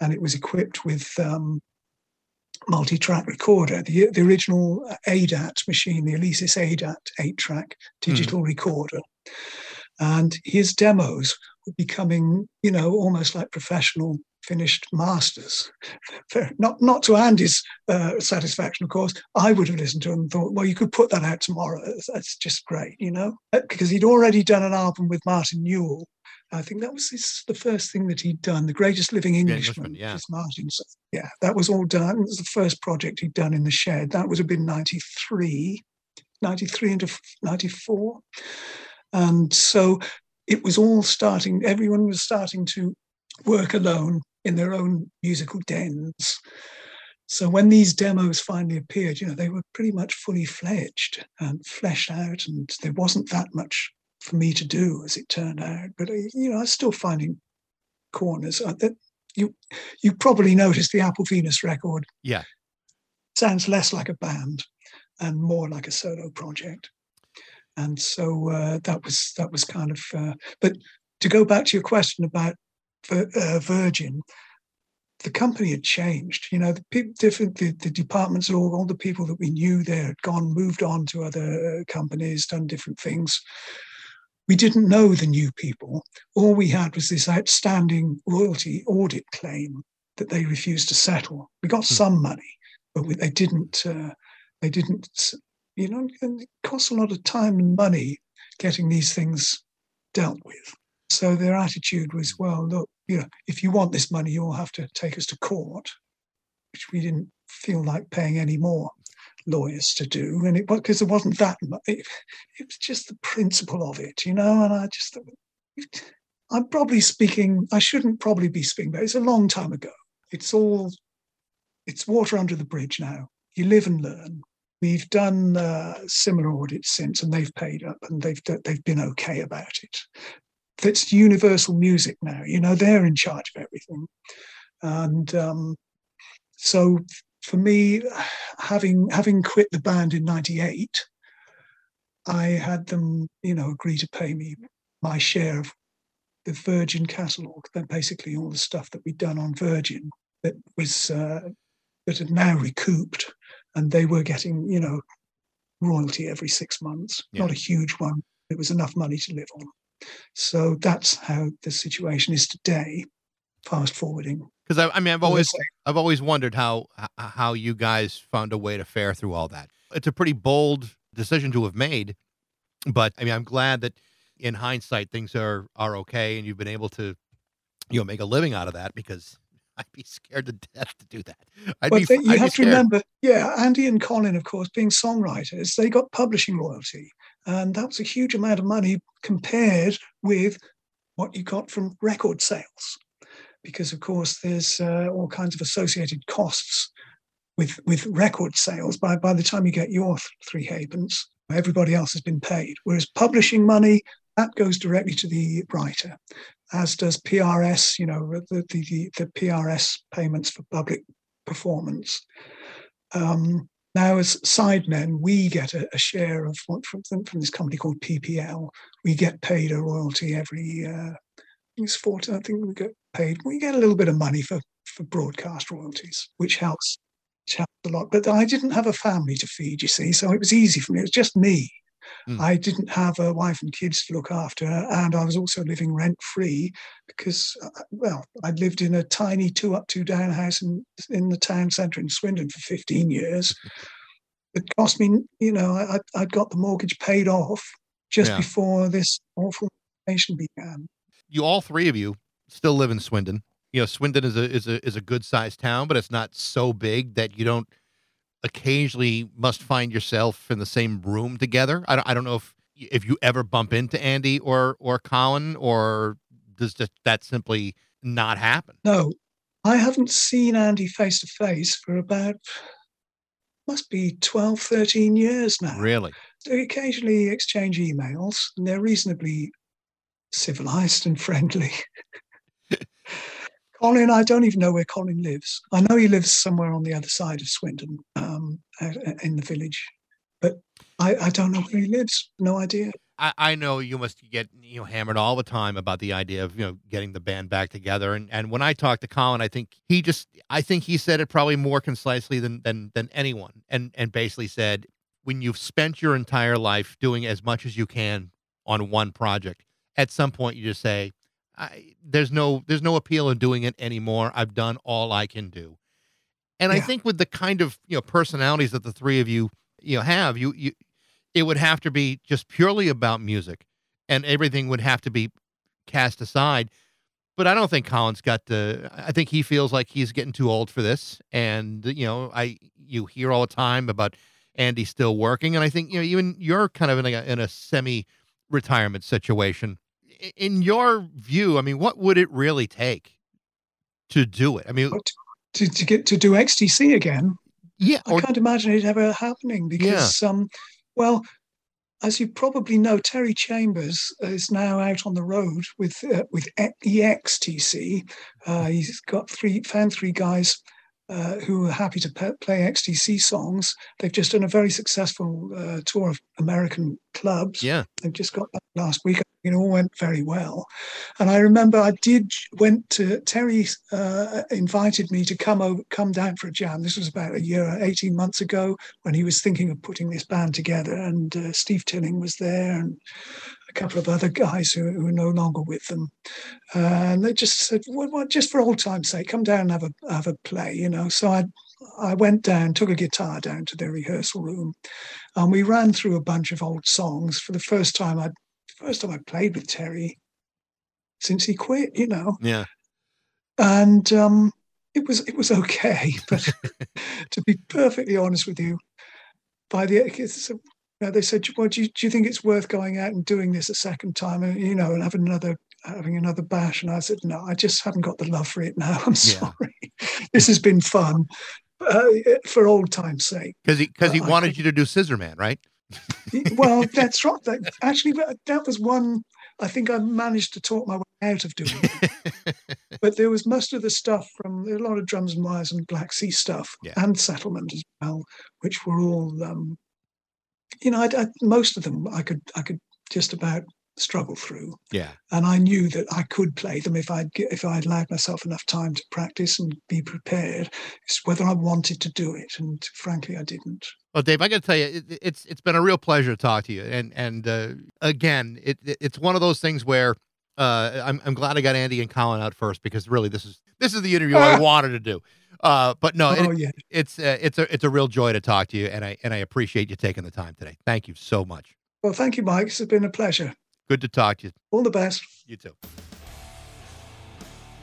Speaker 3: and it was equipped with um, multi-track recorder, the the original ADAT machine, the Alesis ADAT eight-track digital mm. recorder. and his demos were becoming, you know, almost like professional finished masters. Not not to Andy's uh, satisfaction, of course. I would have listened to him and thought, well, you could put that out tomorrow. That's just great, you know, uh, because he'd already done an album with Martin Newell. I think that was his, the first thing that he'd done, The Greatest Living Englishman.
Speaker 1: yeah.
Speaker 3: Martin. So, yeah, that was all done. It was the first project he'd done in the shed. That would have been 93, 93 into 94. And so it was all starting, everyone was starting to work alone in their own musical dens. So when these demos finally appeared, you know, they were pretty much fully fledged and fleshed out, and there wasn't that much for me to do, as it turned out. But uh, you know, I was still finding corners. Uh, that you you probably noticed the Apple Venus record.
Speaker 1: Yeah,
Speaker 3: sounds less like a band and more like a solo project. And so uh, that was that was kind of. Uh, but to go back to your question about uh, Virgin, the company had changed. You know, the people, different the, the departments, all all the people that we knew there had gone, moved on to other uh, companies, done different things. We didn't know the new people. All we had was this outstanding royalty audit claim that they refused to settle. We got hmm. some money, but we, they didn't. Uh, they didn't. You know, it costs a lot of time and money getting these things dealt with. So their attitude was, well, look, you know, if you want this money, you'll have to take us to court, which we didn't feel like paying any more lawyers to do. And it was because there wasn't that much. It, it, was just the principle of it, you know. And I just, I'm probably speaking, I shouldn't probably be speaking, but it's a long time ago. It's all, it's water under the bridge now. You live and learn. We've done uh, similar audits since, and they've paid up, and they've they've been okay about it that's Universal Music now. You know, they're in charge of everything. And um, so for me, having having quit the band in '98, I had them, you know, agree to pay me my share of the Virgin catalogue. Then basically all the stuff that we'd done on Virgin that was uh, that had now recouped, and they were getting, you know, royalty every six months. Yeah. Not a huge one. It was enough money to live on. So that's how the situation is today. Fast forwarding.
Speaker 1: Because I, I, mean, I've always, I've always wondered how how you guys found a way to fare through all that. It's a pretty bold decision to have made, but I mean, I'm glad that in hindsight things are are okay, and you've been able to, you know, make a living out of that because I'd be scared to death to do that. I'd
Speaker 3: but
Speaker 1: be,
Speaker 3: you
Speaker 1: I'd
Speaker 3: have to remember, yeah, Andy and Colin, of course, being songwriters, they got publishing royalty. And that was a huge amount of money compared with what you got from record sales. Because, of course, there's uh, all kinds of associated costs with, with record sales. By, by the time you get your three halfpence, everybody else has been paid. Whereas publishing money, that goes directly to the writer, as does PRS, you know, the, the, the PRS payments for public performance. Um, now, as sidemen, we get a, a share of what from, from this company called PPL. We get paid a royalty every, uh, it's 40, I think we get paid. We get a little bit of money for, for broadcast royalties, which helps, which helps a lot. But I didn't have a family to feed, you see, so it was easy for me. It was just me. Mm. I didn't have a wife and kids to look after, and I was also living rent free because, uh, well, I'd lived in a tiny two up, two down house in in the town centre in Swindon for 15 years. It cost me, you know, I, I'd got the mortgage paid off just yeah. before this awful nation began.
Speaker 1: You, all three of you, still live in Swindon. You know, Swindon is a is a is a good sized town, but it's not so big that you don't occasionally must find yourself in the same room together. I don't, I don't know if if you ever bump into Andy or or Colin, or does just that simply not happen?
Speaker 3: No, I haven't seen Andy face to face for about must be 12, 13 years now.
Speaker 1: Really?
Speaker 3: They occasionally exchange emails, and they're reasonably civilized and friendly. Colin, I don't even know where Colin lives. I know he lives somewhere on the other side of Swindon, um, in the village, but I, I, don't know where he lives. No idea.
Speaker 1: I, I, know you must get you know hammered all the time about the idea of you know getting the band back together. And and when I talked to Colin, I think he just I think he said it probably more concisely than than than anyone, and and basically said when you've spent your entire life doing as much as you can on one project at some point you just say, I, "There's no there's no appeal in doing it anymore. I've done all I can do." And I think with the kind of you know personalities that the three of you you know have, you you it would have to be just purely about music, and everything would have to be cast aside. But I don't think Colin's got the. I think he feels like he's getting too old for this, and you know, I you hear all the time about Andy still working, and I think you know even you're kind of in a in a semi retirement situation. In your view, I mean, what would it really take to do it? I mean,
Speaker 3: to, to get to do XTC again,
Speaker 1: yeah,
Speaker 3: I can't imagine it ever happening because, um, well, as you probably know, Terry Chambers is now out on the road with uh, with EXTC. Uh, he's got three found three guys uh, who are happy to pe- play XTC songs. They've just done a very successful uh, tour of American clubs.
Speaker 1: yeah,
Speaker 3: They've just got back last week. It all went very well, and I remember I did went to Terry uh, invited me to come over, come down for a jam. This was about a year, eighteen months ago, when he was thinking of putting this band together, and uh, Steve Tilling was there, and a couple of other guys who, who are no longer with them, uh, and they just said, well, well, just for old time's sake, come down and have a have a play, you know. So I I went down, took a guitar down to their rehearsal room, and we ran through a bunch of old songs for the first time. I first time I played with Terry since he quit, you know,
Speaker 1: yeah,
Speaker 3: and um, it was it was okay. But to be perfectly honest with you, by the you know, they said, "Well, do you, do you think it's worth going out and doing this a second time, and you know, and having another having another bash?" And I said, "No, I just haven't got the love for it now. I'm
Speaker 1: Yeah.
Speaker 3: sorry. this has been fun." Uh, for old time's sake.
Speaker 1: because he because he
Speaker 3: I
Speaker 1: wanted
Speaker 3: think-
Speaker 1: you to do Scissor Man, right?
Speaker 3: well, that's right. That, actually, that, that was one. I think I managed to talk my way out of doing it. but there was most of the stuff from a lot of drums and wires and Black Sea stuff
Speaker 1: Yeah.
Speaker 3: and settlement as well, which were all, um, you know, I, I, most of them I could I could just about struggle through,
Speaker 1: yeah,
Speaker 3: and I knew that I could play them if I'd if I'd allowed myself enough time to practice and be prepared. It's whether I wanted to do it, and frankly, I didn't.
Speaker 1: Well, Dave, I got to tell you, it, it's it's been a real pleasure to talk to you, and and uh, again, it, it it's one of those things where uh, I'm I'm glad I got Andy and Colin out first because really this is this is the interview I wanted to do. Uh, but no,
Speaker 3: oh
Speaker 1: it,
Speaker 3: yeah.
Speaker 1: it's uh, it's a it's a real joy to talk to you, and I and I appreciate you taking the time today. Thank you so much.
Speaker 3: Well, thank you, Mike. It's been a pleasure.
Speaker 1: Good to talk to you.
Speaker 3: All the best.
Speaker 1: You too.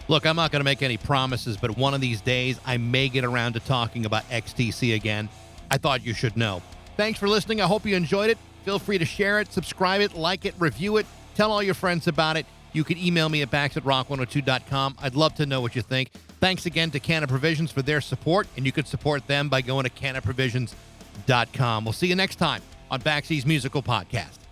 Speaker 1: Look, I'm not going to make any promises, but one of these days I may get around to talking about XTC again. I thought you should know. Thanks for listening. I hope you enjoyed it. Feel free to share it, subscribe it, like it, review it, tell all your friends about it. You can email me at backs at rock102.com. I'd love to know what you think. Thanks again to Canna Provisions for their support, and you can support them by going to cannaprovisions.com. We'll see you next time on Backseas Musical Podcast.